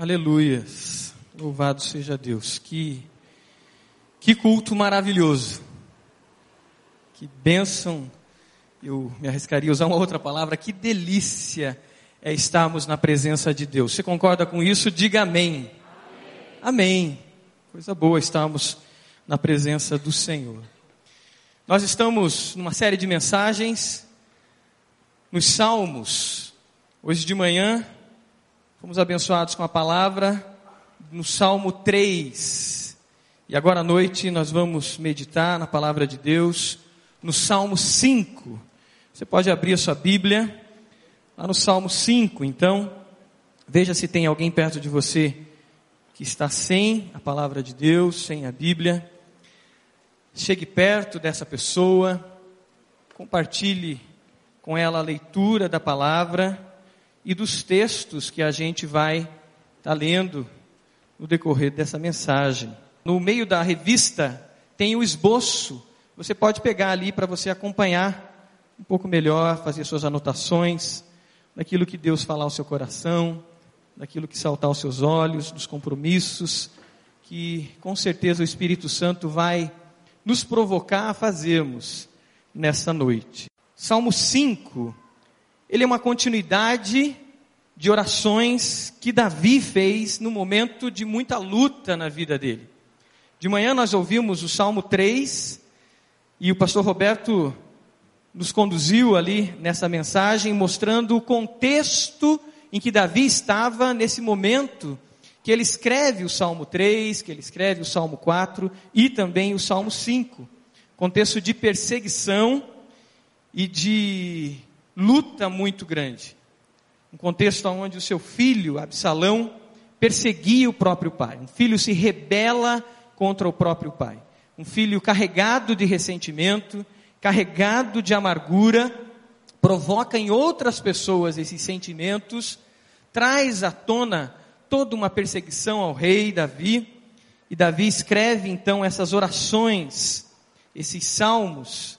Aleluias. Louvado seja Deus. Que, que culto maravilhoso. Que bênção. Eu me arriscaria a usar uma outra palavra. Que delícia é estarmos na presença de Deus. Você concorda com isso? Diga amém. Amém. amém. Coisa boa estarmos na presença do Senhor. Nós estamos numa série de mensagens nos Salmos. Hoje de manhã fomos abençoados com a palavra no Salmo 3. E agora à noite nós vamos meditar na palavra de Deus no Salmo 5. Você pode abrir a sua Bíblia lá no Salmo 5. Então, veja se tem alguém perto de você que está sem a palavra de Deus, sem a Bíblia. Chegue perto dessa pessoa, compartilhe com ela a leitura da palavra e dos textos que a gente vai estar tá lendo no decorrer dessa mensagem. No meio da revista tem o esboço. Você pode pegar ali para você acompanhar um pouco melhor, fazer suas anotações daquilo que Deus falar ao seu coração, daquilo que saltar aos seus olhos, dos compromissos que com certeza o Espírito Santo vai nos provocar a fazermos nessa noite. Salmo 5 ele é uma continuidade de orações que Davi fez no momento de muita luta na vida dele. De manhã nós ouvimos o Salmo 3 e o pastor Roberto nos conduziu ali nessa mensagem mostrando o contexto em que Davi estava nesse momento que ele escreve o Salmo 3, que ele escreve o Salmo 4 e também o Salmo 5. Contexto de perseguição e de luta muito grande. Um contexto onde o seu filho, Absalão, perseguia o próprio pai. Um filho se rebela contra o próprio pai. Um filho carregado de ressentimento, carregado de amargura, provoca em outras pessoas esses sentimentos, traz à tona toda uma perseguição ao rei Davi, e Davi escreve então essas orações, esses salmos,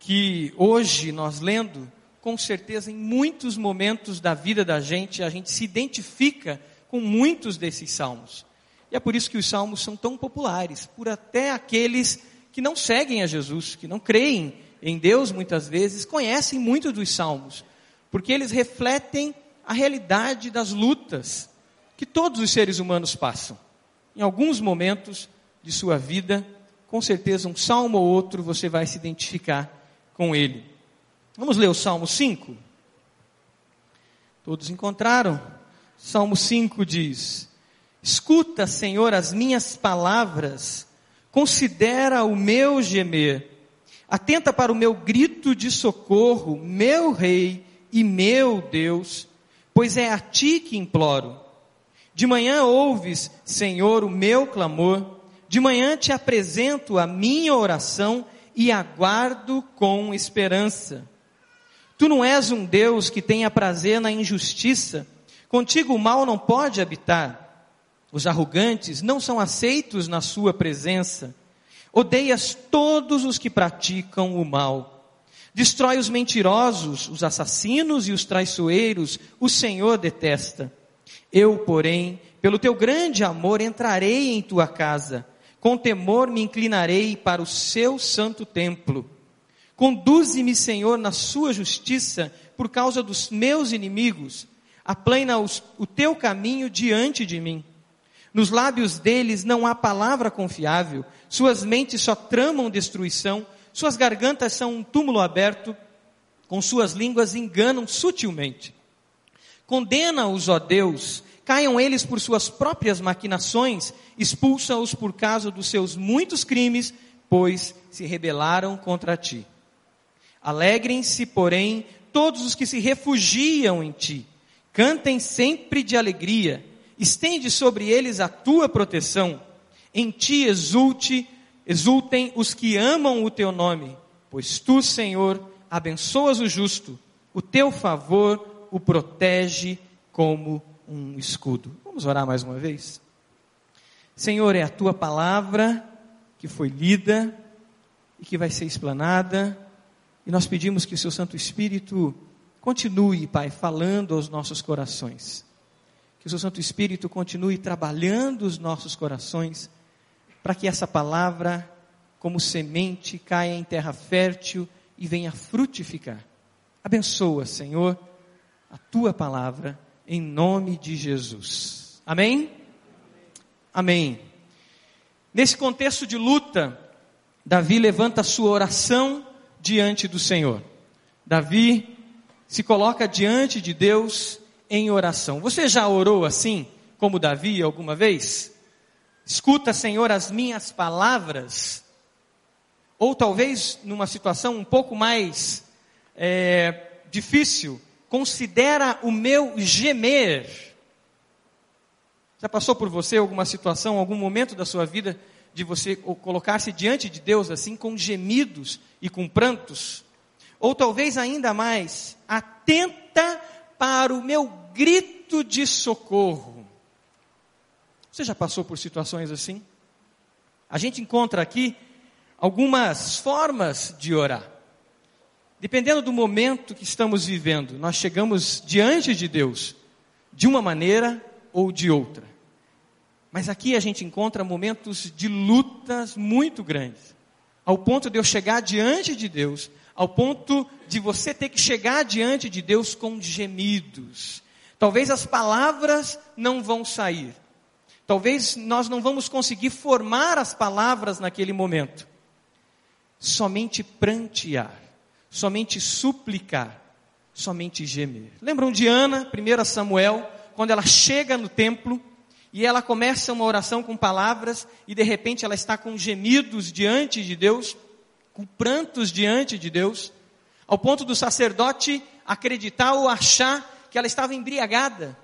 que hoje nós lendo, com certeza, em muitos momentos da vida da gente, a gente se identifica com muitos desses salmos. E é por isso que os salmos são tão populares, por até aqueles que não seguem a Jesus, que não creem em Deus muitas vezes, conhecem muito dos salmos, porque eles refletem a realidade das lutas que todos os seres humanos passam. Em alguns momentos de sua vida, com certeza um salmo ou outro você vai se identificar com ele. Vamos ler o Salmo 5? Todos encontraram? Salmo 5 diz: Escuta, Senhor, as minhas palavras, considera o meu gemer, atenta para o meu grito de socorro, meu Rei e meu Deus, pois é a ti que imploro. De manhã ouves, Senhor, o meu clamor, de manhã te apresento a minha oração e aguardo com esperança. Tu não és um Deus que tenha prazer na injustiça. Contigo o mal não pode habitar. Os arrogantes não são aceitos na sua presença. Odeias todos os que praticam o mal. Destrói os mentirosos, os assassinos e os traiçoeiros, o Senhor detesta. Eu, porém, pelo teu grande amor, entrarei em tua casa. Com temor me inclinarei para o seu santo templo. Conduze-me, Senhor, na sua justiça por causa dos meus inimigos. Aplana os, o teu caminho diante de mim. Nos lábios deles não há palavra confiável, suas mentes só tramam destruição, suas gargantas são um túmulo aberto, com suas línguas enganam sutilmente. Condena-os, ó Deus, caiam eles por suas próprias maquinações, expulsa-os por causa dos seus muitos crimes, pois se rebelaram contra ti. Alegrem-se, porém, todos os que se refugiam em ti. Cantem sempre de alegria. Estende sobre eles a tua proteção. Em ti exulte, exultem os que amam o teu nome, pois tu, Senhor, abençoas o justo. O teu favor o protege como um escudo. Vamos orar mais uma vez? Senhor, é a tua palavra que foi lida e que vai ser explanada e nós pedimos que o seu Santo Espírito continue, Pai, falando aos nossos corações. Que o seu Santo Espírito continue trabalhando os nossos corações, para que essa palavra, como semente, caia em terra fértil e venha frutificar. Abençoa, Senhor, a tua palavra, em nome de Jesus. Amém? Amém. Nesse contexto de luta, Davi levanta a sua oração diante do Senhor. Davi se coloca diante de Deus em oração. Você já orou assim, como Davi, alguma vez? Escuta, Senhor, as minhas palavras. Ou talvez numa situação um pouco mais é, difícil, considera o meu gemer. Já passou por você alguma situação, algum momento da sua vida de você colocar-se diante de Deus assim com gemidos e com prantos? Ou talvez ainda mais, atenta para o meu grito de socorro. Você já passou por situações assim? A gente encontra aqui algumas formas de orar. Dependendo do momento que estamos vivendo, nós chegamos diante de Deus de uma maneira ou de outra. Mas aqui a gente encontra momentos de lutas muito grandes, ao ponto de eu chegar diante de Deus, ao ponto de você ter que chegar diante de Deus com gemidos. Talvez as palavras não vão sair. Talvez nós não vamos conseguir formar as palavras naquele momento. Somente prantear, somente suplicar, somente gemer. Lembram de Ana, 1 Samuel, quando ela chega no templo, e ela começa uma oração com palavras e de repente ela está com gemidos diante de Deus, com prantos diante de Deus, ao ponto do sacerdote acreditar ou achar que ela estava embriagada.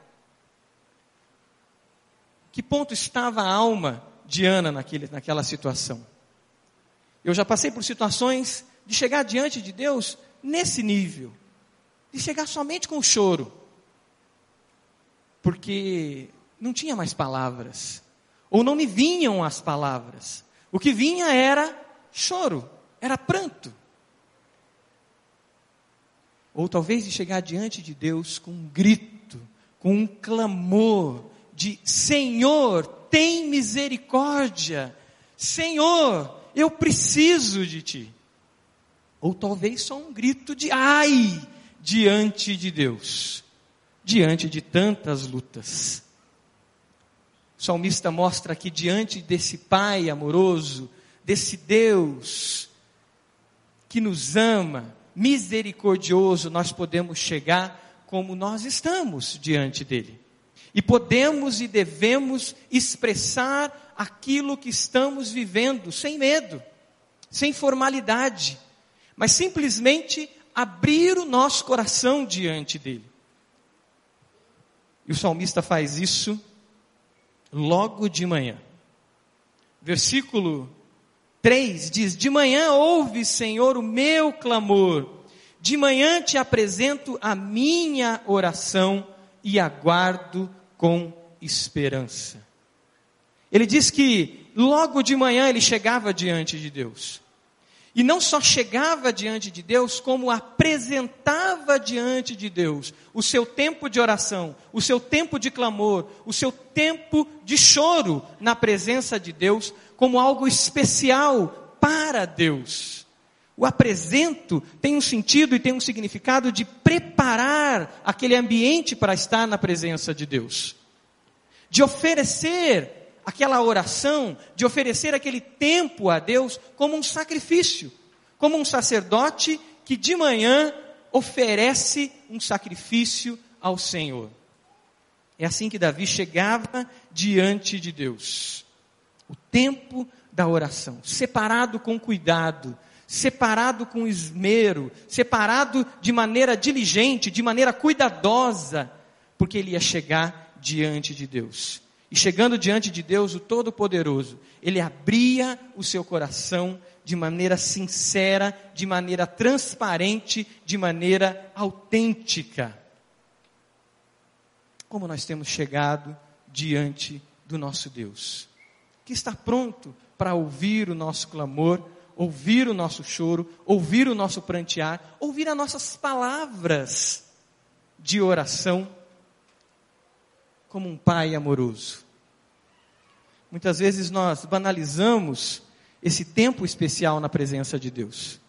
Que ponto estava a alma de Ana naquele, naquela situação? Eu já passei por situações de chegar diante de Deus nesse nível, de chegar somente com choro, porque não tinha mais palavras, ou não me vinham as palavras. O que vinha era choro, era pranto. Ou talvez de chegar diante de Deus com um grito, com um clamor de Senhor, tem misericórdia. Senhor, eu preciso de ti. Ou talvez só um grito de ai diante de Deus, diante de tantas lutas. O salmista mostra que diante desse Pai amoroso, desse Deus que nos ama, misericordioso, nós podemos chegar como nós estamos diante dele. E podemos e devemos expressar aquilo que estamos vivendo sem medo, sem formalidade, mas simplesmente abrir o nosso coração diante dele. E o salmista faz isso logo de manhã. Versículo 3 diz: De manhã ouve, Senhor, o meu clamor, de manhã te apresento a minha oração e aguardo com esperança. Ele diz que logo de manhã ele chegava diante de Deus. E não só chegava diante de Deus, como apresentava diante de Deus o seu tempo de oração, o seu tempo de clamor, o seu tempo de choro na presença de Deus, como algo especial para Deus. O apresento tem um sentido e tem um significado de preparar aquele ambiente para estar na presença de Deus, de oferecer aquela oração, de oferecer aquele tempo a Deus como um sacrifício, como um sacerdote que de manhã oferece um sacrifício ao Senhor. É assim que Davi chegava diante de Deus. O tempo da oração, separado com cuidado, separado com esmero, separado de maneira diligente, de maneira cuidadosa, porque ele ia chegar diante de Deus. E chegando diante de Deus, o Todo-Poderoso, ele abria o seu coração de maneira sincera, de maneira transparente, de maneira autêntica. Como nós temos chegado diante do nosso Deus, que está pronto para ouvir o nosso clamor, ouvir o nosso choro, ouvir o nosso prantear, ouvir as nossas palavras de oração como um pai amoroso. Muitas vezes nós banalizamos esse tempo especial na presença de Deus.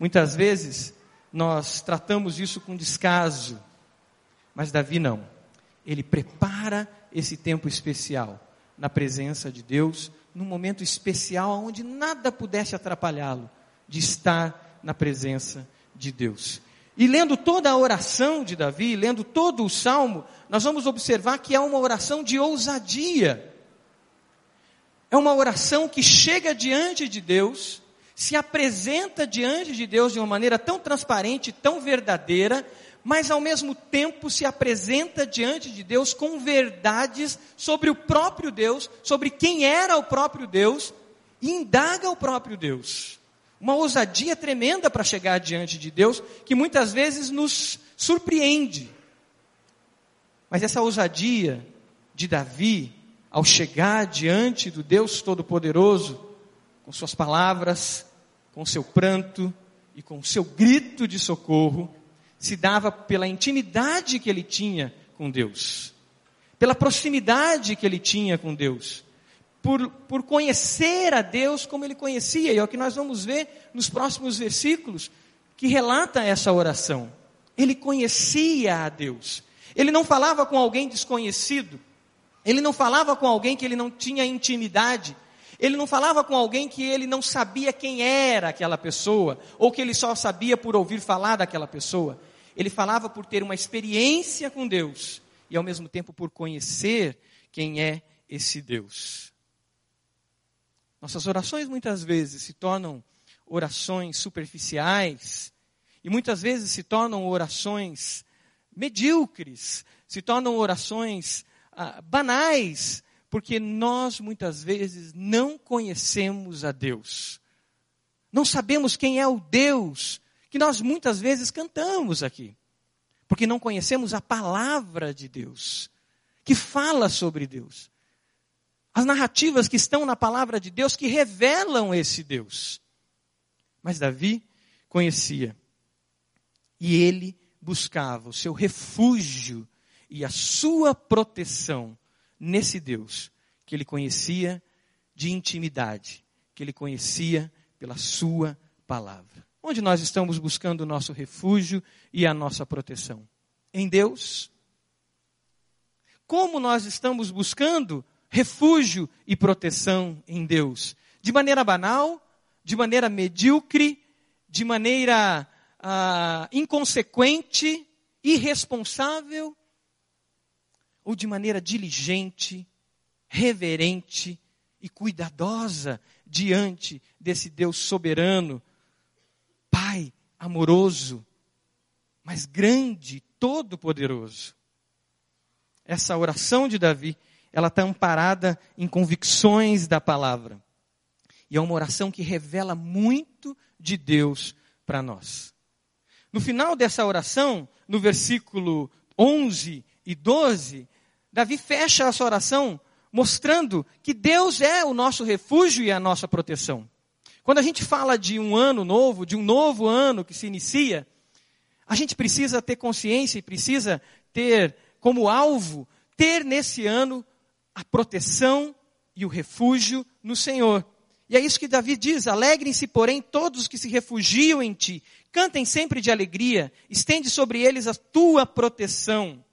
Muitas vezes nós tratamos isso com descaso, mas Davi não. Ele prepara esse tempo especial na presença de Deus, num momento especial onde nada pudesse atrapalhá-lo de estar na presença de Deus. E lendo toda a oração de Davi, lendo todo o salmo, nós vamos observar que é uma oração de ousadia. É uma oração que chega diante de Deus, se apresenta diante de Deus de uma maneira tão transparente, tão verdadeira, mas ao mesmo tempo se apresenta diante de Deus com verdades sobre o próprio Deus, sobre quem era o próprio Deus, e indaga o próprio Deus. Uma ousadia tremenda para chegar diante de Deus, que muitas vezes nos surpreende. Mas essa ousadia de Davi, ao chegar diante do Deus Todo-Poderoso, com suas palavras, com seu pranto e com seu grito de socorro, se dava pela intimidade que ele tinha com Deus, pela proximidade que ele tinha com Deus por, por conhecer a Deus como ele conhecia, e é o que nós vamos ver nos próximos versículos que relata essa oração. Ele conhecia a Deus. Ele não falava com alguém desconhecido. Ele não falava com alguém que ele não tinha intimidade. Ele não falava com alguém que ele não sabia quem era aquela pessoa, ou que ele só sabia por ouvir falar daquela pessoa. Ele falava por ter uma experiência com Deus e ao mesmo tempo por conhecer quem é esse Deus. Nossas orações muitas vezes se tornam orações superficiais e muitas vezes se tornam orações medíocres, se tornam orações ah, banais, porque nós muitas vezes não conhecemos a Deus. Não sabemos quem é o Deus que nós muitas vezes cantamos aqui, porque não conhecemos a palavra de Deus, que fala sobre Deus as narrativas que estão na palavra de Deus que revelam esse Deus. Mas Davi conhecia. E ele buscava o seu refúgio e a sua proteção nesse Deus que ele conhecia de intimidade, que ele conhecia pela sua palavra. Onde nós estamos buscando o nosso refúgio e a nossa proteção? Em Deus. Como nós estamos buscando refúgio e proteção em Deus. De maneira banal, de maneira medíocre, de maneira ah, inconsequente, irresponsável, ou de maneira diligente, reverente e cuidadosa diante desse Deus soberano, Pai amoroso, mas grande, todo-poderoso. Essa oração de Davi ela está amparada em convicções da palavra. E é uma oração que revela muito de Deus para nós. No final dessa oração, no versículo 11 e 12, Davi fecha essa oração mostrando que Deus é o nosso refúgio e a nossa proteção. Quando a gente fala de um ano novo, de um novo ano que se inicia, a gente precisa ter consciência e precisa ter como alvo ter nesse ano a proteção e o refúgio no Senhor. E é isso que Davi diz: alegrem-se, porém, todos os que se refugiam em ti. Cantem sempre de alegria, estende sobre eles a tua proteção.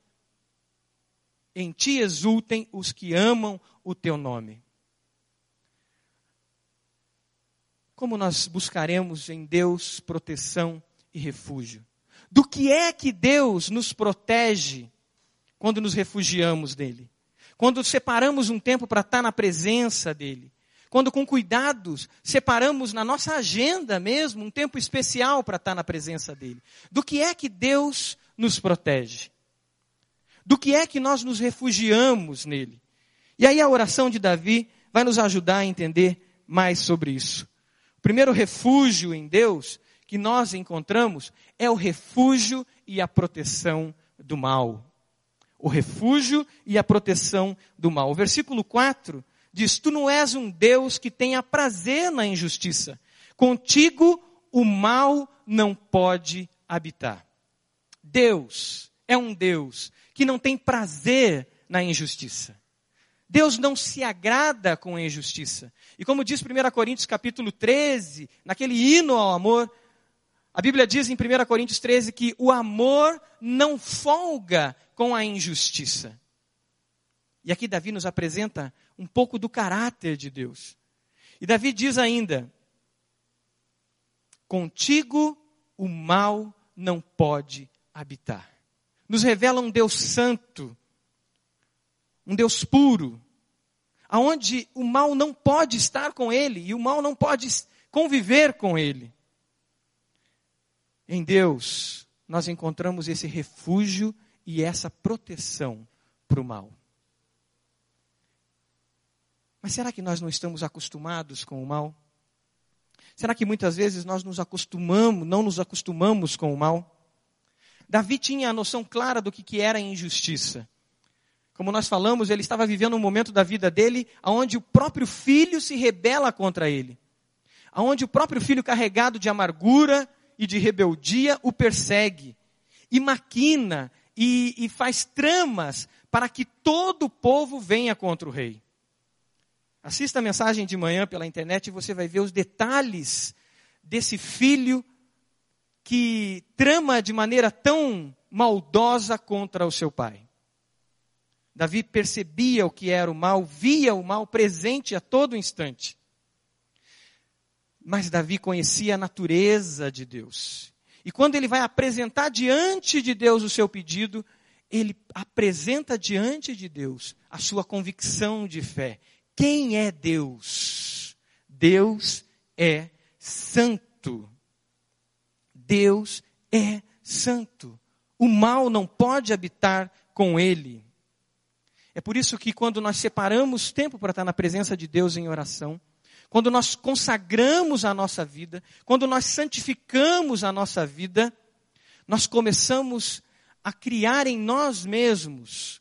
Em ti exultem os que amam o teu nome. Como nós buscaremos em Deus proteção e refúgio? Do que é que Deus nos protege quando nos refugiamos dele? Quando separamos um tempo para estar na presença dEle, quando com cuidados separamos na nossa agenda mesmo um tempo especial para estar na presença dEle. Do que é que Deus nos protege? Do que é que nós nos refugiamos nele? E aí a oração de Davi vai nos ajudar a entender mais sobre isso. O primeiro refúgio em Deus que nós encontramos é o refúgio e a proteção do mal o refúgio e a proteção do mal. O versículo 4 diz: Tu não és um Deus que tenha prazer na injustiça. Contigo o mal não pode habitar. Deus é um Deus que não tem prazer na injustiça. Deus não se agrada com a injustiça. E como diz 1 Coríntios capítulo 13, naquele hino ao amor, a Bíblia diz em 1 Coríntios 13 que o amor não folga com a injustiça. E aqui Davi nos apresenta um pouco do caráter de Deus. E Davi diz ainda: Contigo o mal não pode habitar. Nos revela um Deus santo, um Deus puro, aonde o mal não pode estar com ele e o mal não pode conviver com ele. Em Deus, nós encontramos esse refúgio e essa proteção para o mal. Mas será que nós não estamos acostumados com o mal? Será que muitas vezes nós nos acostumamos, não nos acostumamos com o mal? Davi tinha a noção clara do que, que era injustiça. Como nós falamos, ele estava vivendo um momento da vida dele onde o próprio filho se rebela contra ele. Onde o próprio filho, carregado de amargura e de rebeldia, o persegue. E maquina e, e faz tramas para que todo o povo venha contra o rei. Assista a mensagem de manhã pela internet e você vai ver os detalhes desse filho que trama de maneira tão maldosa contra o seu pai. Davi percebia o que era o mal, via o mal presente a todo instante. Mas Davi conhecia a natureza de Deus. E quando ele vai apresentar diante de Deus o seu pedido, ele apresenta diante de Deus a sua convicção de fé. Quem é Deus? Deus é santo. Deus é santo. O mal não pode habitar com ele. É por isso que quando nós separamos tempo para estar na presença de Deus em oração, quando nós consagramos a nossa vida, quando nós santificamos a nossa vida, nós começamos a criar em nós mesmos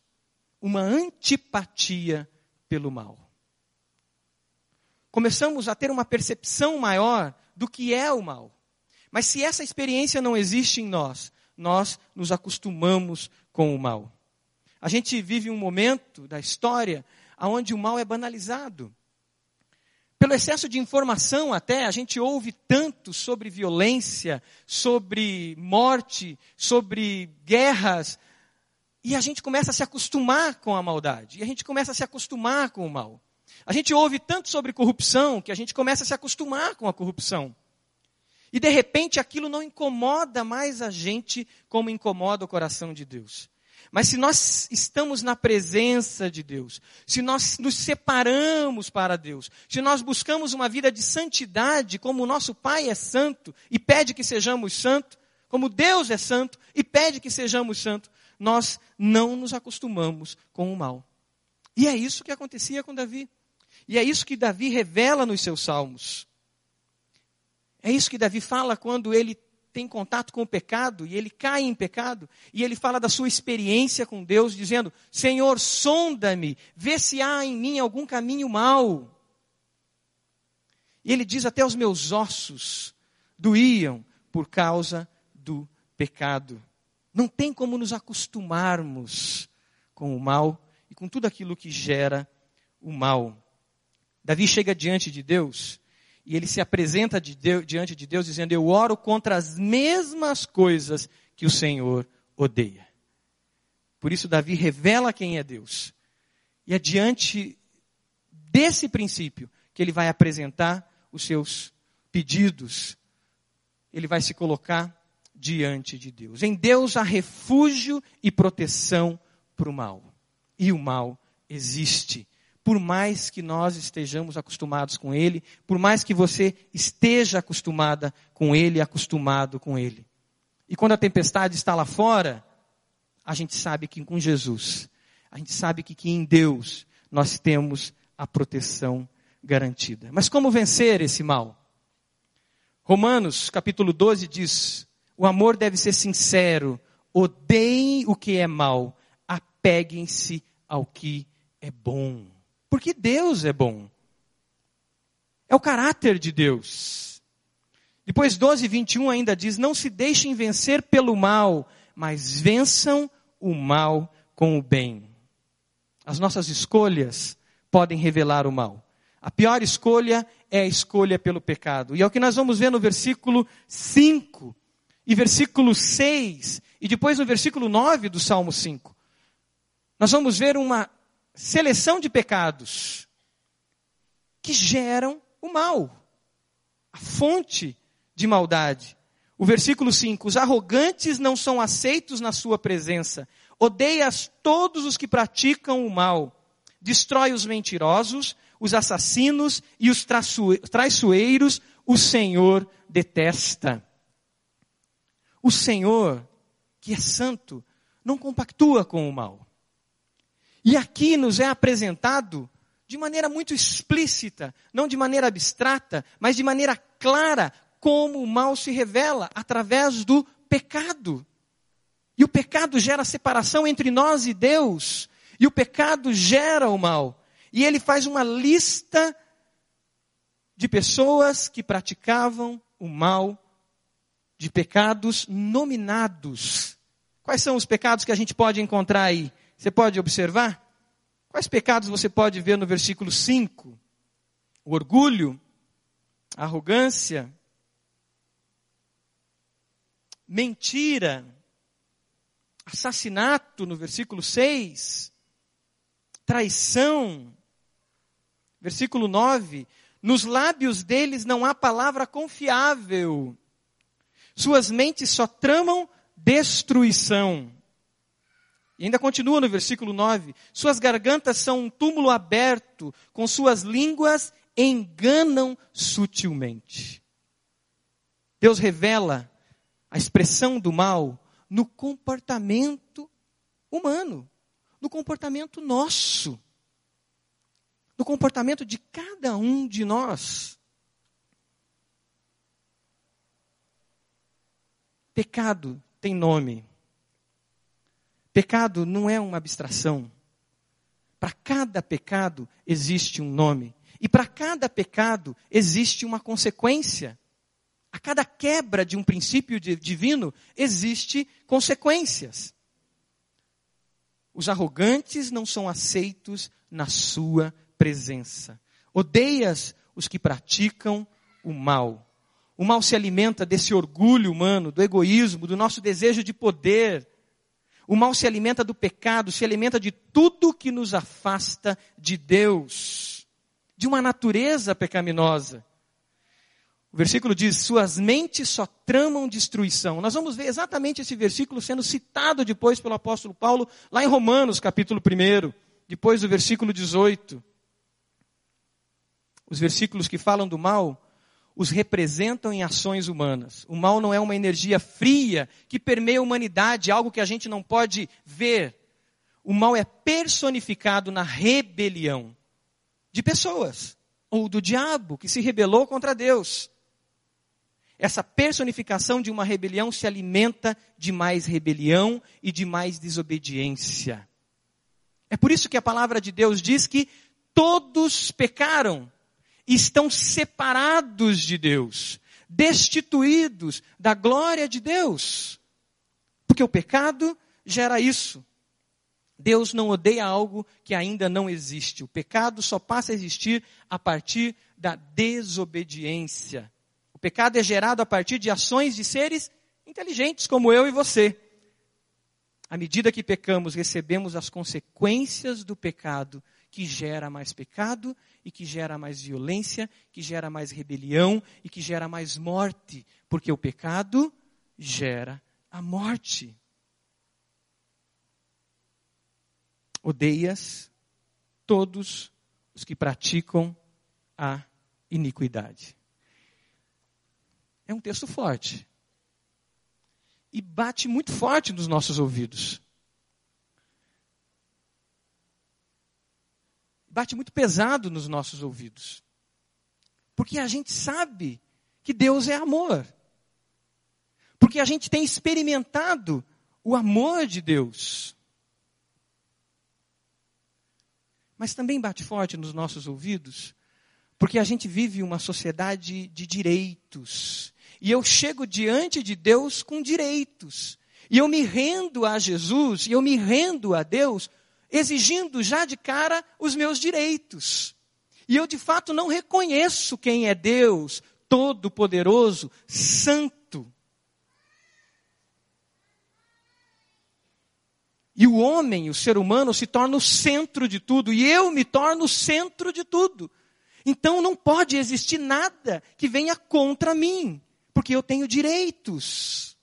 uma antipatia pelo mal. Começamos a ter uma percepção maior do que é o mal. Mas se essa experiência não existe em nós, nós nos acostumamos com o mal. A gente vive um momento da história onde o mal é banalizado. Pelo excesso de informação até, a gente ouve tanto sobre violência, sobre morte, sobre guerras, e a gente começa a se acostumar com a maldade, e a gente começa a se acostumar com o mal. A gente ouve tanto sobre corrupção que a gente começa a se acostumar com a corrupção. E de repente aquilo não incomoda mais a gente como incomoda o coração de Deus. Mas se nós estamos na presença de Deus, se nós nos separamos para Deus, se nós buscamos uma vida de santidade, como o nosso Pai é santo e pede que sejamos santos, como Deus é santo e pede que sejamos santos, nós não nos acostumamos com o mal. E é isso que acontecia com Davi. E é isso que Davi revela nos seus salmos. É isso que Davi fala quando ele tem contato com o pecado e ele cai em pecado, e ele fala da sua experiência com Deus, dizendo: Senhor, sonda-me, vê se há em mim algum caminho mau. E ele diz: Até os meus ossos doíam por causa do pecado. Não tem como nos acostumarmos com o mal e com tudo aquilo que gera o mal. Davi chega diante de Deus e ele se apresenta de Deus, diante de Deus dizendo: Eu oro contra as mesmas coisas que o Senhor odeia. Por isso, Davi revela quem é Deus. E é diante desse princípio que ele vai apresentar os seus pedidos. Ele vai se colocar diante de Deus. Em Deus há refúgio e proteção para o mal. E o mal existe por mais que nós estejamos acostumados com Ele, por mais que você esteja acostumada com Ele, acostumado com Ele. E quando a tempestade está lá fora, a gente sabe que com Jesus, a gente sabe que, que em Deus nós temos a proteção garantida. Mas como vencer esse mal? Romanos capítulo 12 diz: o amor deve ser sincero, odeiem o que é mal, apeguem-se ao que é bom. Porque Deus é bom. É o caráter de Deus. Depois 12, 21 ainda diz: Não se deixem vencer pelo mal, mas vençam o mal com o bem. As nossas escolhas podem revelar o mal. A pior escolha é a escolha pelo pecado. E é o que nós vamos ver no versículo 5 e versículo 6 e depois no versículo 9 do Salmo 5. Nós vamos ver uma seleção de pecados que geram o mal, a fonte de maldade. O versículo 5: Os arrogantes não são aceitos na sua presença, odeias todos os que praticam o mal, destrói os mentirosos, os assassinos e os traiçoeiros, o Senhor detesta. O Senhor, que é santo, não compactua com o mal. E aqui nos é apresentado de maneira muito explícita, não de maneira abstrata, mas de maneira clara, como o mal se revela através do pecado. E o pecado gera separação entre nós e Deus. E o pecado gera o mal. E ele faz uma lista de pessoas que praticavam o mal, de pecados nominados. Quais são os pecados que a gente pode encontrar aí? Você pode observar? Quais pecados você pode ver no versículo 5? O orgulho, a arrogância, mentira, assassinato no versículo 6, traição, versículo 9, nos lábios deles não há palavra confiável, suas mentes só tramam destruição. E ainda continua no versículo 9: Suas gargantas são um túmulo aberto, com suas línguas enganam sutilmente. Deus revela a expressão do mal no comportamento humano, no comportamento nosso, no comportamento de cada um de nós. Pecado tem nome. Pecado não é uma abstração. Para cada pecado existe um nome. E para cada pecado existe uma consequência. A cada quebra de um princípio divino existe consequências. Os arrogantes não são aceitos na sua presença. Odeias os que praticam o mal. O mal se alimenta desse orgulho humano, do egoísmo, do nosso desejo de poder, o mal se alimenta do pecado, se alimenta de tudo que nos afasta de Deus, de uma natureza pecaminosa. O versículo diz: Suas mentes só tramam destruição. Nós vamos ver exatamente esse versículo sendo citado depois pelo apóstolo Paulo, lá em Romanos, capítulo 1, depois do versículo 18. Os versículos que falam do mal os representam em ações humanas. O mal não é uma energia fria que permeia a humanidade, algo que a gente não pode ver. O mal é personificado na rebelião de pessoas, ou do diabo que se rebelou contra Deus. Essa personificação de uma rebelião se alimenta de mais rebelião e de mais desobediência. É por isso que a palavra de Deus diz que todos pecaram estão separados de Deus, destituídos da glória de Deus. Porque o pecado gera isso. Deus não odeia algo que ainda não existe. O pecado só passa a existir a partir da desobediência. O pecado é gerado a partir de ações de seres inteligentes como eu e você. À medida que pecamos, recebemos as consequências do pecado que gera mais pecado e que gera mais violência, que gera mais rebelião e que gera mais morte, porque o pecado gera a morte. Odeias todos os que praticam a iniquidade. É um texto forte. E bate muito forte nos nossos ouvidos. Bate muito pesado nos nossos ouvidos. Porque a gente sabe que Deus é amor. Porque a gente tem experimentado o amor de Deus. Mas também bate forte nos nossos ouvidos, porque a gente vive uma sociedade de direitos. E eu chego diante de Deus com direitos. E eu me rendo a Jesus, e eu me rendo a Deus exigindo já de cara os meus direitos. E eu de fato não reconheço quem é Deus, Todo-Poderoso, Santo. E o homem, o ser humano, se torna o centro de tudo, e eu me torno o centro de tudo. Então não pode existir nada que venha contra mim, porque eu tenho direitos.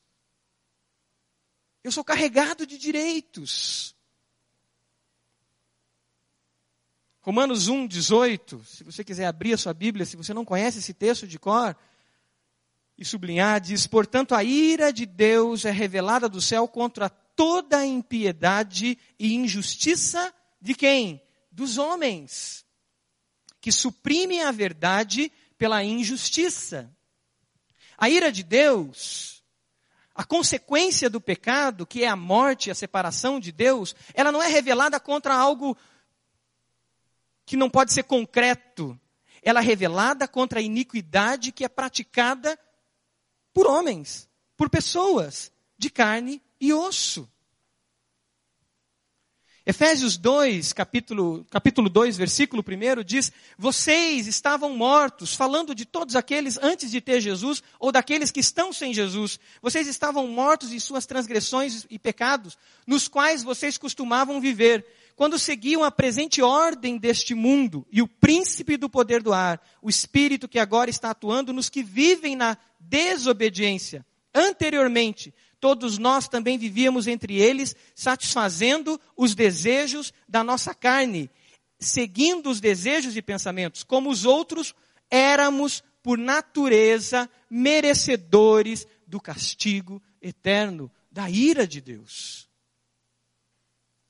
Eu sou carregado de direitos. Romanos 1, 18, se você quiser abrir a sua Bíblia, se você não conhece esse texto de cor, e sublinhar, diz: Portanto, a ira de Deus é revelada do céu contra toda a impiedade e injustiça de quem? Dos homens, que suprimem a verdade pela injustiça. A ira de Deus, a consequência do pecado, que é a morte, a separação de Deus, ela não é revelada contra algo que não pode ser concreto. Ela é revelada contra a iniquidade que é praticada por homens, por pessoas de carne e osso. Efésios 2, capítulo, capítulo 2, versículo 1 diz: Vocês estavam mortos, falando de todos aqueles antes de ter Jesus, ou daqueles que estão sem Jesus. Vocês estavam mortos em suas transgressões e pecados, nos quais vocês costumavam viver, quando seguiam a presente ordem deste mundo e o príncipe do poder do ar, o espírito que agora está atuando nos que vivem na desobediência. Anteriormente, todos nós também vivíamos entre eles, satisfazendo os desejos da nossa carne, seguindo os desejos e pensamentos, como os outros éramos por natureza merecedores do castigo eterno, da ira de Deus.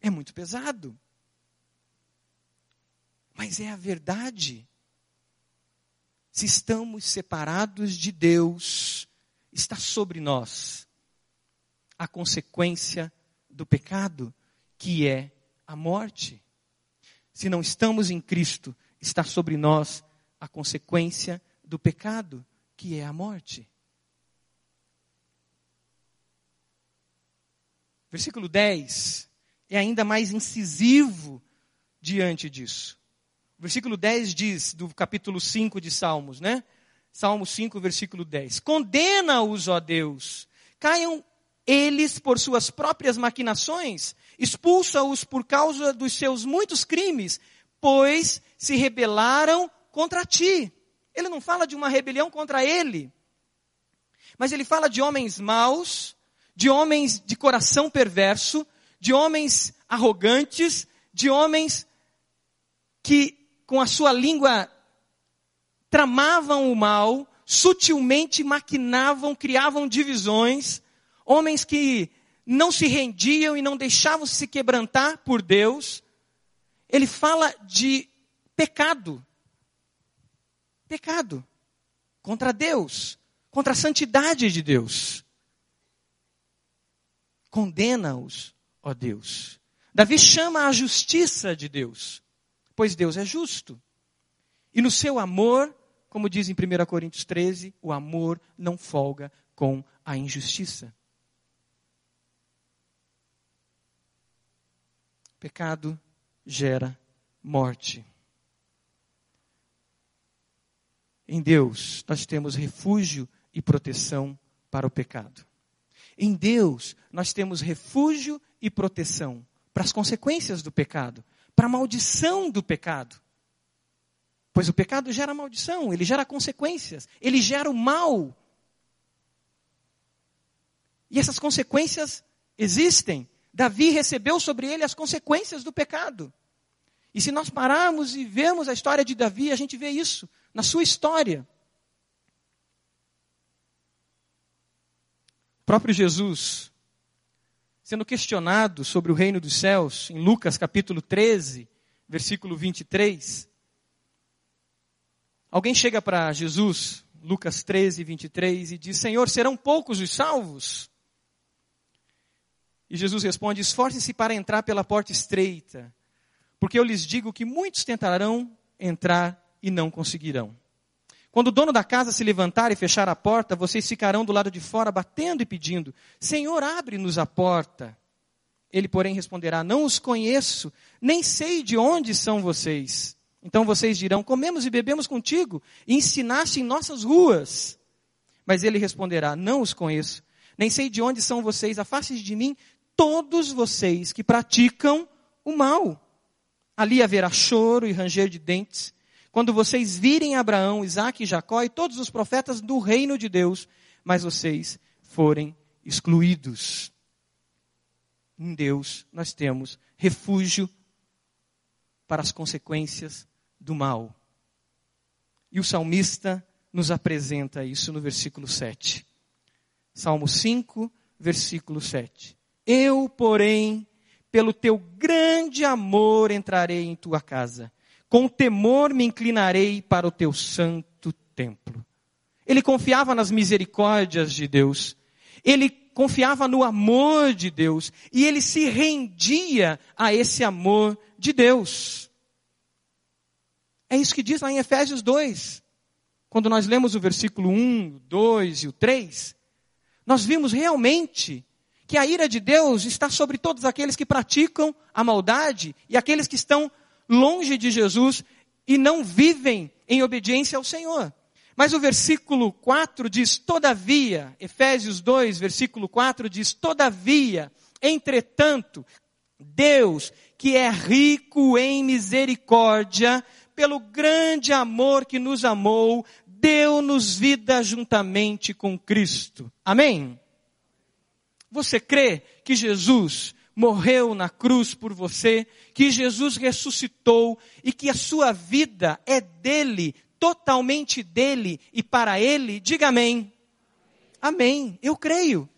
É muito pesado. Mas é a verdade. Se estamos separados de Deus, está sobre nós a consequência do pecado, que é a morte. Se não estamos em Cristo, está sobre nós a consequência do pecado, que é a morte. Versículo 10 é ainda mais incisivo diante disso. O versículo 10 diz, do capítulo 5 de Salmos, né? Salmo 5, versículo 10. Condena-os, ó Deus, caiam eles por suas próprias maquinações, expulsa-os por causa dos seus muitos crimes, pois se rebelaram contra ti. Ele não fala de uma rebelião contra ele, mas ele fala de homens maus, de homens de coração perverso, de homens arrogantes, de homens que com a sua língua tramavam o mal, sutilmente maquinavam, criavam divisões, homens que não se rendiam e não deixavam se quebrantar por Deus. Ele fala de pecado. Pecado contra Deus, contra a santidade de Deus. Condena-os ó Deus. Davi chama a justiça de Deus, pois Deus é justo. E no seu amor, como diz em 1 Coríntios 13, o amor não folga com a injustiça. Pecado gera morte. Em Deus, nós temos refúgio e proteção para o pecado. Em Deus, nós temos refúgio e proteção para as consequências do pecado, para a maldição do pecado. Pois o pecado gera maldição, ele gera consequências, ele gera o mal. E essas consequências existem. Davi recebeu sobre ele as consequências do pecado. E se nós pararmos e vermos a história de Davi, a gente vê isso na sua história. O próprio Jesus, sendo questionado sobre o reino dos céus, em Lucas capítulo 13, versículo 23. Alguém chega para Jesus, Lucas 13, 23, e diz: Senhor, serão poucos os salvos? E Jesus responde: Esforce-se para entrar pela porta estreita, porque eu lhes digo que muitos tentarão entrar e não conseguirão. Quando o dono da casa se levantar e fechar a porta, vocês ficarão do lado de fora batendo e pedindo: Senhor, abre-nos a porta. Ele, porém, responderá: Não os conheço, nem sei de onde são vocês. Então vocês dirão: Comemos e bebemos contigo, e ensinaste em nossas ruas. Mas ele responderá: Não os conheço, nem sei de onde são vocês, afaste de mim todos vocês que praticam o mal. Ali haverá choro e ranger de dentes, quando vocês virem Abraão, Isaac e Jacó e todos os profetas do reino de Deus, mas vocês forem excluídos. Em Deus nós temos refúgio para as consequências do mal. E o salmista nos apresenta isso no versículo 7. Salmo 5, versículo 7. Eu, porém, pelo teu grande amor entrarei em tua casa. Com temor me inclinarei para o teu santo templo. Ele confiava nas misericórdias de Deus. Ele confiava no amor de Deus. E ele se rendia a esse amor de Deus. É isso que diz lá em Efésios 2. Quando nós lemos o versículo 1, 2 e o 3, nós vimos realmente que a ira de Deus está sobre todos aqueles que praticam a maldade e aqueles que estão longe de Jesus e não vivem em obediência ao Senhor. Mas o versículo 4 diz, todavia, Efésios 2, versículo 4 diz, todavia, entretanto, Deus, que é rico em misericórdia, pelo grande amor que nos amou, deu-nos vida juntamente com Cristo. Amém? Você crê que Jesus morreu na cruz por você, que Jesus ressuscitou e que a sua vida é dele, totalmente dele e para ele? Diga amém. Amém. Eu creio.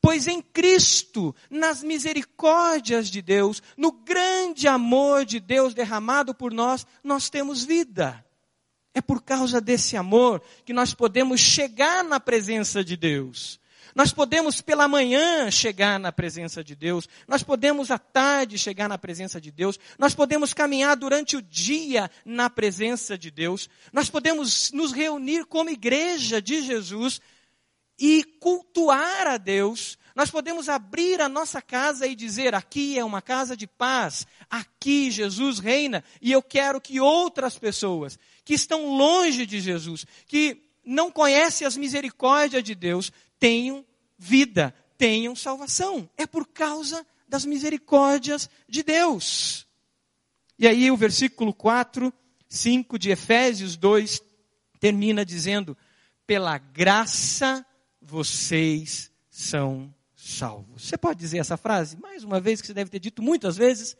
Pois em Cristo, nas misericórdias de Deus, no grande amor de Deus derramado por nós, nós temos vida. É por causa desse amor que nós podemos chegar na presença de Deus. Nós podemos pela manhã chegar na presença de Deus, nós podemos à tarde chegar na presença de Deus, nós podemos caminhar durante o dia na presença de Deus, nós podemos nos reunir como igreja de Jesus e cultuar a Deus. Nós podemos abrir a nossa casa e dizer: aqui é uma casa de paz, aqui Jesus reina, e eu quero que outras pessoas que estão longe de Jesus, que não conhecem as misericórdias de Deus, tenham vida, tenham salvação. É por causa das misericórdias de Deus. E aí o versículo 4, 5 de Efésios 2 termina dizendo: pela graça vocês são salvos. Você pode dizer essa frase? Mais uma vez, que você deve ter dito muitas vezes.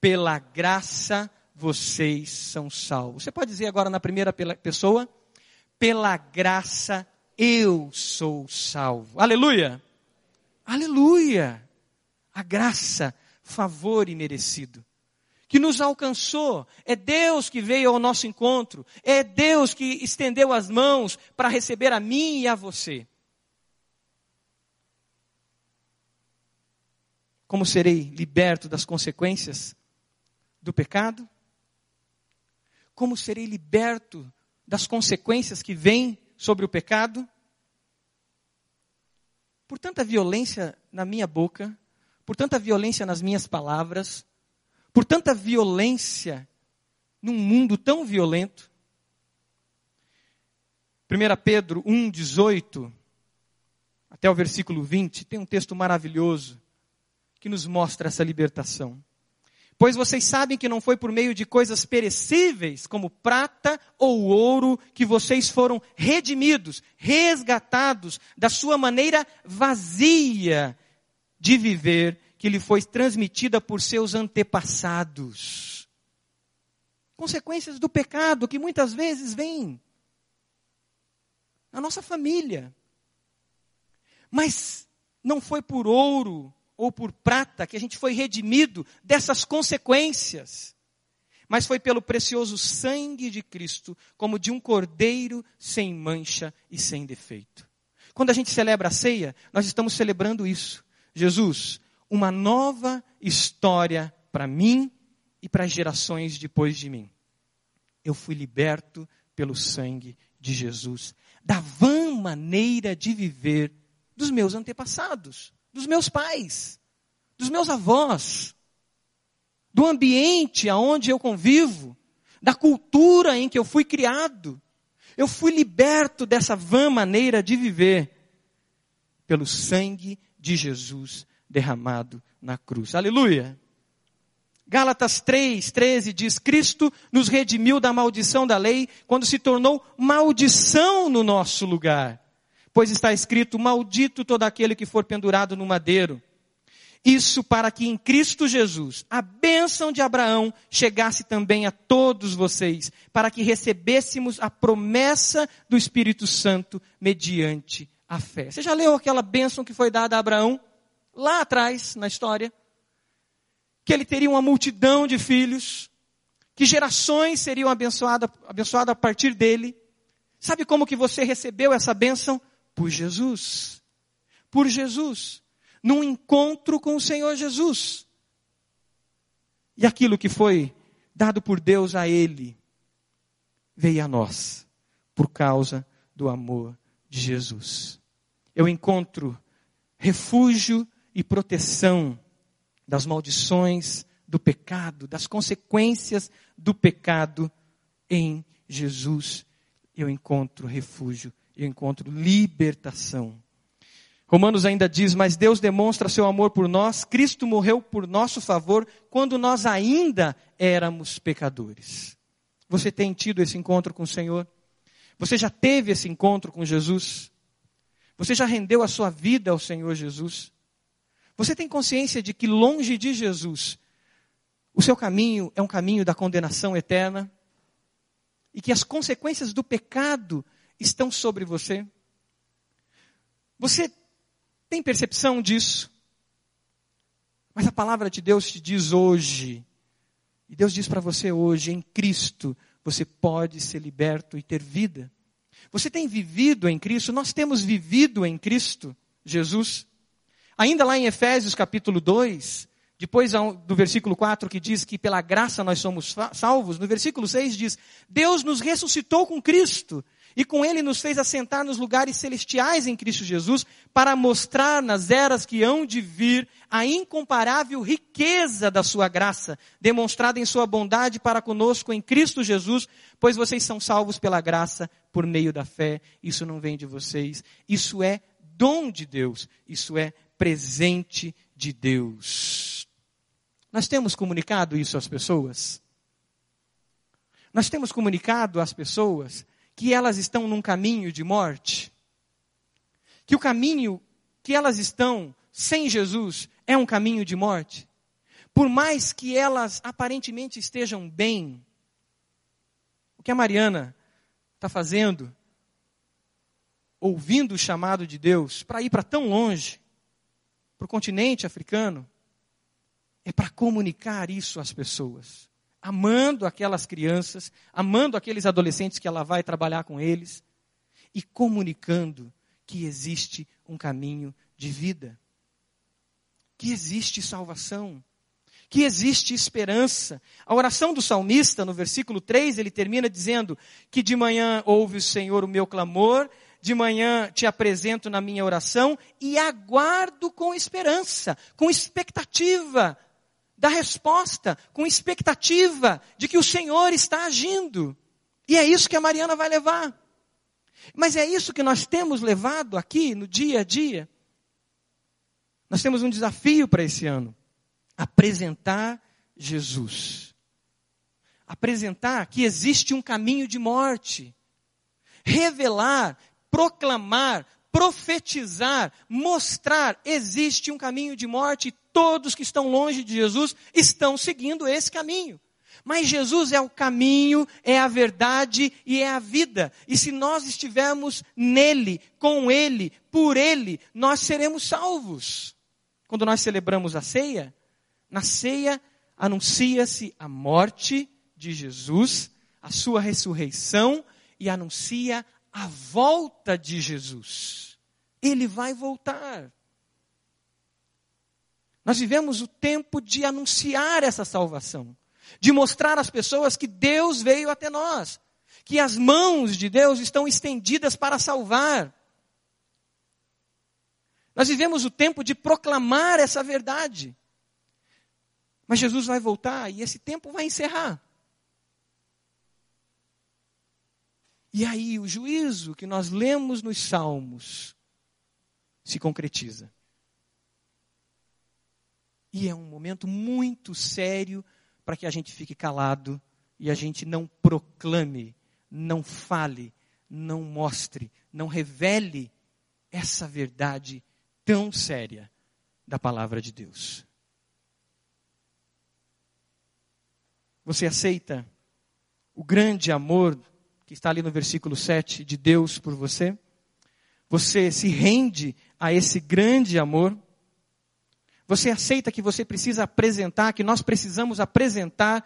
Pela graça vocês são salvos. Você pode dizer agora na primeira pessoa? Pela graça eu sou salvo. Aleluia! Aleluia! A graça, favor imerecido que nos alcançou. É Deus que veio ao nosso encontro. É Deus que estendeu as mãos para receber a mim e a você. Como serei liberto das consequências do pecado? Como serei liberto das consequências que vêm sobre o pecado, por tanta violência na minha boca, por tanta violência nas minhas palavras, por tanta violência num mundo tão violento. 1 Pedro 1, 18, até o versículo 20, tem um texto maravilhoso que nos mostra essa libertação. Pois vocês sabem que não foi por meio de coisas perecíveis, como prata ou ouro, que vocês foram redimidos, resgatados da sua maneira vazia de viver, que lhe foi transmitida por seus antepassados. Consequências do pecado que muitas vezes vêm na nossa família. Mas não foi por ouro ou por prata que a gente foi redimido dessas consequências. Mas foi pelo precioso sangue de Cristo, como de um cordeiro sem mancha e sem defeito. Quando a gente celebra a ceia, nós estamos celebrando isso. Jesus, uma nova história para mim e para as gerações depois de mim. Eu fui liberto pelo sangue de Jesus, da vã maneira de viver dos meus antepassados dos meus pais, dos meus avós, do ambiente aonde eu convivo, da cultura em que eu fui criado. Eu fui liberto dessa vã maneira de viver pelo sangue de Jesus derramado na cruz. Aleluia! Gálatas 3, 13 diz: Cristo nos redimiu da maldição da lei quando se tornou maldição no nosso lugar. Pois está escrito: Maldito todo aquele que for pendurado no madeiro. Isso para que em Cristo Jesus a bênção de Abraão chegasse também a todos vocês, para que recebêssemos a promessa do Espírito Santo mediante a fé. Você já leu aquela bênção que foi dada a Abraão? Lá atrás, na história que ele teria uma multidão de filhos, que gerações seriam abençoadas abençoada a partir dele. Sabe como que você recebeu essa bênção? Por Jesus. Por Jesus. Num encontro com o Senhor Jesus. E aquilo que foi dado por Deus a ele veio a nós por causa do amor de Jesus. Eu encontro refúgio e proteção das maldições do pecado, das consequências do pecado em Jesus. Eu encontro refúgio, eu encontro libertação. Romanos ainda diz: Mas Deus demonstra seu amor por nós, Cristo morreu por nosso favor quando nós ainda éramos pecadores. Você tem tido esse encontro com o Senhor? Você já teve esse encontro com Jesus? Você já rendeu a sua vida ao Senhor Jesus? Você tem consciência de que longe de Jesus, o seu caminho é um caminho da condenação eterna? E que as consequências do pecado estão sobre você? Você tem percepção disso? Mas a palavra de Deus te diz hoje, e Deus diz para você hoje, em Cristo, você pode ser liberto e ter vida. Você tem vivido em Cristo, nós temos vivido em Cristo, Jesus. Ainda lá em Efésios capítulo 2, depois do versículo 4 que diz que pela graça nós somos salvos, no versículo 6 diz: Deus nos ressuscitou com Cristo e com Ele nos fez assentar nos lugares celestiais em Cristo Jesus para mostrar nas eras que hão de vir a incomparável riqueza da Sua graça, demonstrada em Sua bondade para conosco em Cristo Jesus, pois vocês são salvos pela graça por meio da fé. Isso não vem de vocês, isso é dom de Deus, isso é presente de Deus. Nós temos comunicado isso às pessoas? Nós temos comunicado às pessoas que elas estão num caminho de morte? Que o caminho que elas estão sem Jesus é um caminho de morte? Por mais que elas aparentemente estejam bem, o que a Mariana está fazendo, ouvindo o chamado de Deus para ir para tão longe, para o continente africano, é para comunicar isso às pessoas. Amando aquelas crianças, amando aqueles adolescentes que ela vai trabalhar com eles e comunicando que existe um caminho de vida, que existe salvação, que existe esperança. A oração do salmista, no versículo 3, ele termina dizendo que de manhã ouve o Senhor o meu clamor, de manhã te apresento na minha oração e aguardo com esperança, com expectativa da resposta, com expectativa de que o Senhor está agindo. E é isso que a Mariana vai levar. Mas é isso que nós temos levado aqui no dia a dia. Nós temos um desafio para esse ano: apresentar Jesus. Apresentar que existe um caminho de morte. Revelar proclamar, profetizar, mostrar, existe um caminho de morte e todos que estão longe de Jesus estão seguindo esse caminho. Mas Jesus é o caminho, é a verdade e é a vida. E se nós estivermos nele, com ele, por ele, nós seremos salvos. Quando nós celebramos a ceia, na ceia anuncia-se a morte de Jesus, a sua ressurreição e anuncia a volta de Jesus. Ele vai voltar. Nós vivemos o tempo de anunciar essa salvação, de mostrar às pessoas que Deus veio até nós, que as mãos de Deus estão estendidas para salvar. Nós vivemos o tempo de proclamar essa verdade, Mas Jesus vai voltar e esse tempo vai encerrar. E aí o juízo que nós lemos nos Salmos se concretiza. E é um momento muito sério para que a gente fique calado e a gente não proclame, não fale, não mostre, não revele essa verdade tão séria da palavra de Deus. Você aceita o grande amor que está ali no versículo 7 de Deus por você? Você se rende a esse grande amor? Você aceita que você precisa apresentar, que nós precisamos apresentar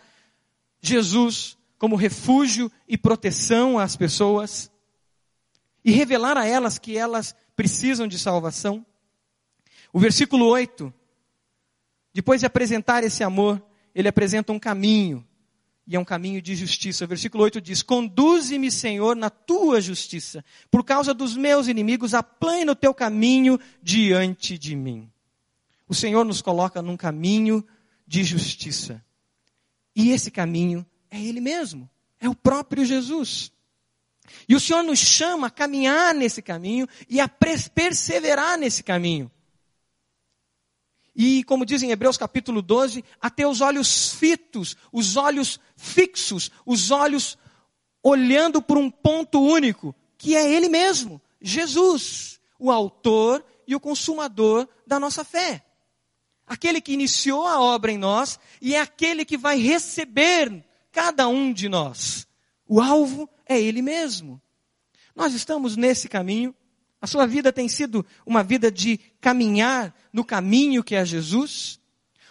Jesus como refúgio e proteção às pessoas? E revelar a elas que elas precisam de salvação? O versículo 8, depois de apresentar esse amor, ele apresenta um caminho, e é um caminho de justiça. Versículo 8 diz: Conduze-me, Senhor, na tua justiça, por causa dos meus inimigos, aplane o teu caminho diante de mim. O Senhor nos coloca num caminho de justiça. E esse caminho é Ele mesmo, é o próprio Jesus. E o Senhor nos chama a caminhar nesse caminho e a perseverar nesse caminho. E, como diz em Hebreus capítulo 12, a ter os olhos fitos, os olhos fixos, os olhos olhando por um ponto único, que é Ele mesmo, Jesus, o autor e o consumador da nossa fé aquele que iniciou a obra em nós e é aquele que vai receber cada um de nós. O alvo é Ele mesmo. Nós estamos nesse caminho. A sua vida tem sido uma vida de caminhar no caminho que é Jesus?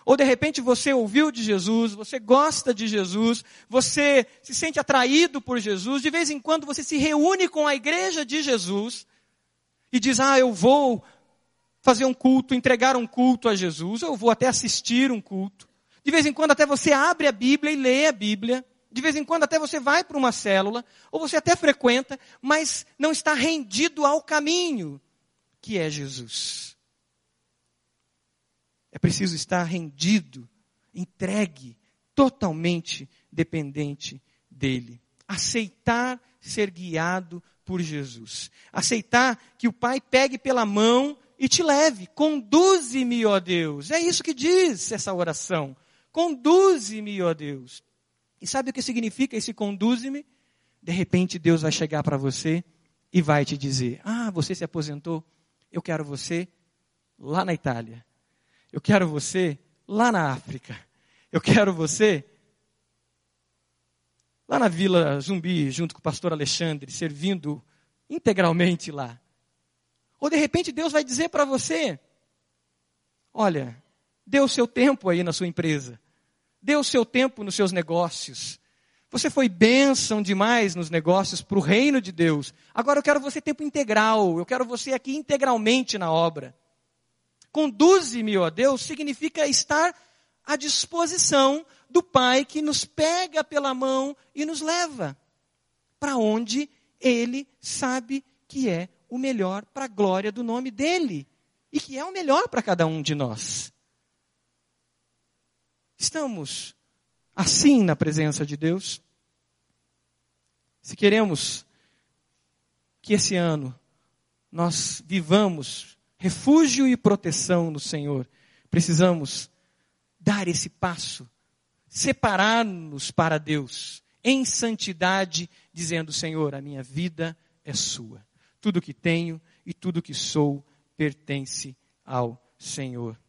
Ou de repente você ouviu de Jesus, você gosta de Jesus, você se sente atraído por Jesus, de vez em quando você se reúne com a igreja de Jesus e diz: Ah, eu vou fazer um culto, entregar um culto a Jesus, eu vou até assistir um culto. De vez em quando até você abre a Bíblia e lê a Bíblia. De vez em quando até você vai para uma célula, ou você até frequenta, mas não está rendido ao caminho, que é Jesus. É preciso estar rendido, entregue, totalmente dependente dele. Aceitar ser guiado por Jesus. Aceitar que o Pai pegue pela mão e te leve. Conduze-me, ó Deus. É isso que diz essa oração. Conduze-me, ó Deus. E sabe o que significa esse conduze-me? De repente Deus vai chegar para você e vai te dizer: Ah, você se aposentou? Eu quero você lá na Itália. Eu quero você lá na África. Eu quero você lá na Vila Zumbi, junto com o pastor Alexandre, servindo integralmente lá. Ou de repente Deus vai dizer para você: olha, dê o seu tempo aí na sua empresa, dê o seu tempo nos seus negócios. Você foi bênção demais nos negócios para o reino de Deus. Agora eu quero você tempo integral, eu quero você aqui integralmente na obra. Conduze-me, ó Deus, significa estar à disposição do Pai que nos pega pela mão e nos leva para onde Ele sabe que é o melhor para a glória do nome dele. E que é o melhor para cada um de nós. Estamos assim na presença de Deus? Se queremos que esse ano nós vivamos refúgio e proteção no Senhor, precisamos dar esse passo, separar-nos para Deus em santidade, dizendo: Senhor, a minha vida é sua. Tudo que tenho e tudo que sou pertence ao Senhor.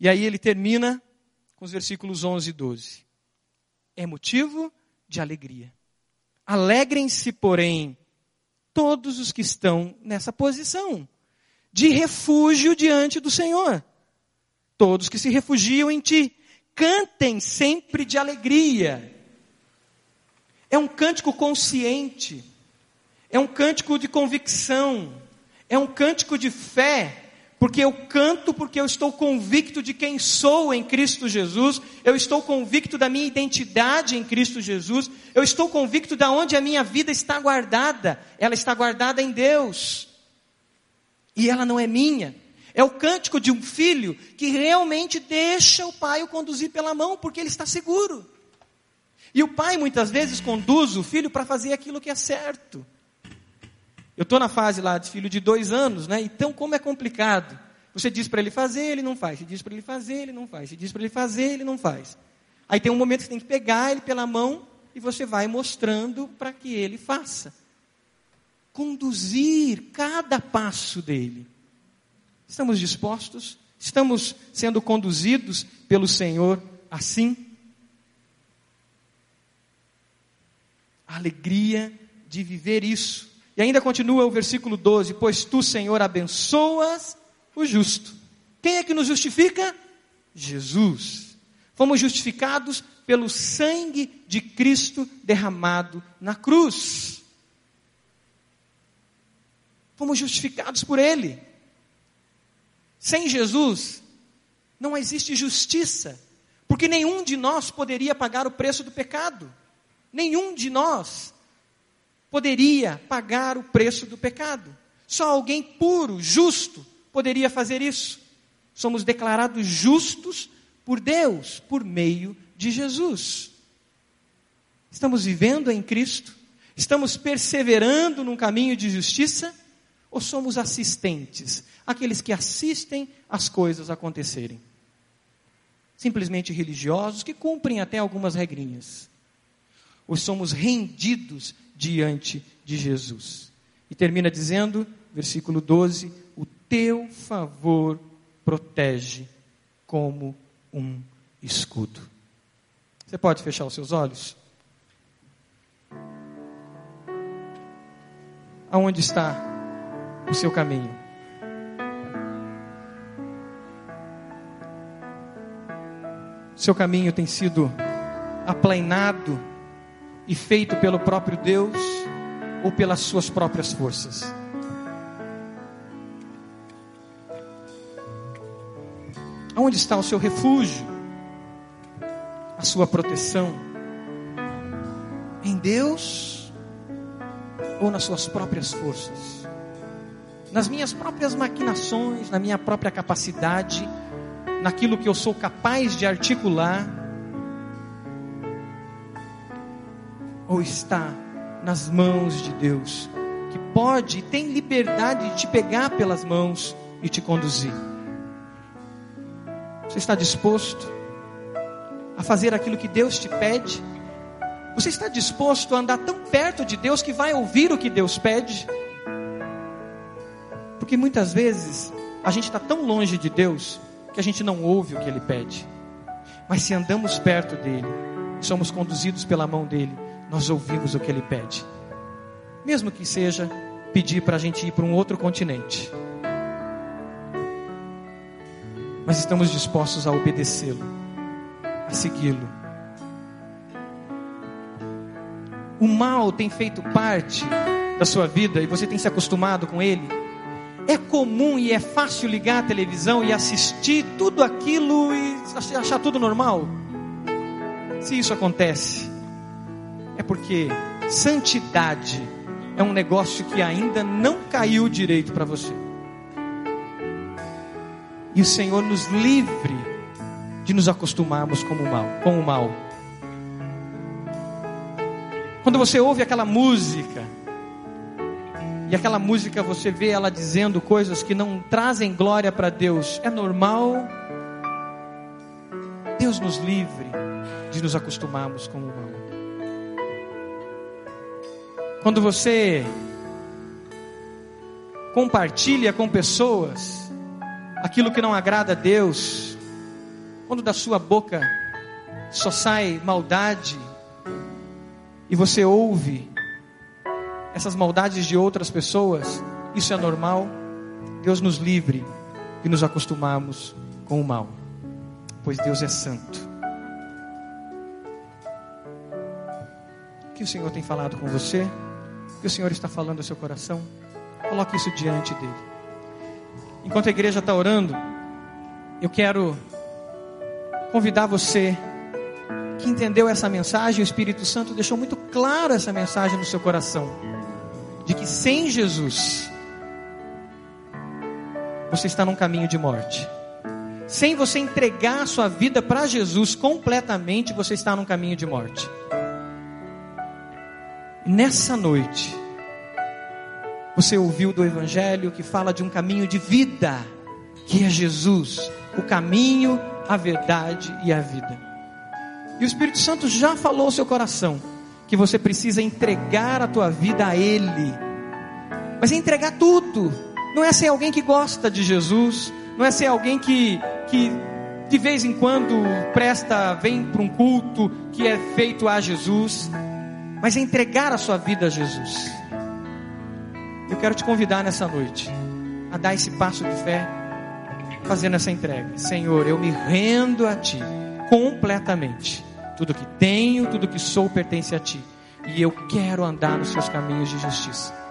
E aí ele termina com os versículos 11 e 12. É motivo de alegria. Alegrem-se, porém, todos os que estão nessa posição de refúgio diante do Senhor. Todos que se refugiam em ti. Cantem sempre de alegria. É um cântico consciente é um cântico de convicção, é um cântico de fé, porque eu canto porque eu estou convicto de quem sou em Cristo Jesus, eu estou convicto da minha identidade em Cristo Jesus, eu estou convicto de onde a minha vida está guardada, ela está guardada em Deus. E ela não é minha, É o cântico de um filho que realmente deixa o pai o conduzir pela mão, porque ele está seguro. E o pai muitas vezes conduz o filho para fazer aquilo que é certo. Eu estou na fase lá de filho de dois anos, né? Então, como é complicado. Você diz para ele fazer, ele não faz. Você diz para ele fazer, ele não faz. Você diz para ele fazer, ele não faz. Aí tem um momento que você tem que pegar ele pela mão e você vai mostrando para que ele faça. Conduzir cada passo dele. Estamos dispostos? Estamos sendo conduzidos pelo Senhor assim? A alegria de viver isso. E ainda continua o versículo 12: Pois tu, Senhor, abençoas o justo. Quem é que nos justifica? Jesus. Fomos justificados pelo sangue de Cristo derramado na cruz. Fomos justificados por Ele. Sem Jesus, não existe justiça, porque nenhum de nós poderia pagar o preço do pecado. Nenhum de nós poderia pagar o preço do pecado. Só alguém puro, justo, poderia fazer isso. Somos declarados justos por Deus, por meio de Jesus. Estamos vivendo em Cristo? Estamos perseverando num caminho de justiça? Ou somos assistentes, aqueles que assistem as coisas acontecerem? Simplesmente religiosos que cumprem até algumas regrinhas. Ou somos rendidos diante de Jesus? E termina dizendo, versículo 12: O teu favor protege como um escudo. Você pode fechar os seus olhos? Aonde está o seu caminho? Seu caminho tem sido aplainado e feito pelo próprio Deus ou pelas suas próprias forças? Aonde está o seu refúgio? A sua proteção? Em Deus ou nas suas próprias forças? Nas minhas próprias maquinações, na minha própria capacidade, naquilo que eu sou capaz de articular? Ou está nas mãos de Deus, que pode e tem liberdade de te pegar pelas mãos e te conduzir? Você está disposto a fazer aquilo que Deus te pede? Você está disposto a andar tão perto de Deus que vai ouvir o que Deus pede? Porque muitas vezes a gente está tão longe de Deus que a gente não ouve o que Ele pede. Mas se andamos perto dele, somos conduzidos pela mão dele, nós ouvimos o que Ele pede. Mesmo que seja pedir para a gente ir para um outro continente mas estamos dispostos a obedecê-lo, a segui-lo. O mal tem feito parte da sua vida e você tem se acostumado com ele. É comum e é fácil ligar a televisão e assistir tudo aquilo e achar tudo normal. Se isso acontece, é porque santidade é um negócio que ainda não caiu direito para você. E o Senhor nos livre de nos acostumarmos com o mal, com o mal. Quando você ouve aquela música, e aquela música você vê ela dizendo coisas que não trazem glória para Deus, é normal. Deus nos livre de nos acostumarmos com o mal. Quando você compartilha com pessoas aquilo que não agrada a Deus, quando da sua boca só sai maldade, e você ouve essas maldades de outras pessoas, isso é normal. Deus nos livre de nos acostumarmos com o mal, pois Deus é santo. O que o Senhor tem falado com você? Que o Senhor está falando ao seu coração? Coloque isso diante dele. Enquanto a igreja está orando, eu quero convidar você que entendeu essa mensagem, o Espírito Santo deixou muito claro essa mensagem no seu coração, de que sem Jesus você está num caminho de morte. Sem você entregar sua vida para Jesus completamente, você está num caminho de morte. Nessa noite, você ouviu do Evangelho que fala de um caminho de vida, que é Jesus, o caminho, a verdade e a vida. E o Espírito Santo já falou ao seu coração que você precisa entregar a tua vida a Ele, mas é entregar tudo, não é ser alguém que gosta de Jesus, não é ser alguém que, que de vez em quando presta, vem para um culto que é feito a Jesus mas é entregar a sua vida a Jesus. Eu quero te convidar nessa noite a dar esse passo de fé, fazendo essa entrega. Senhor, eu me rendo a Ti completamente. Tudo que tenho, tudo que sou pertence a Ti. E eu quero andar nos Seus caminhos de justiça.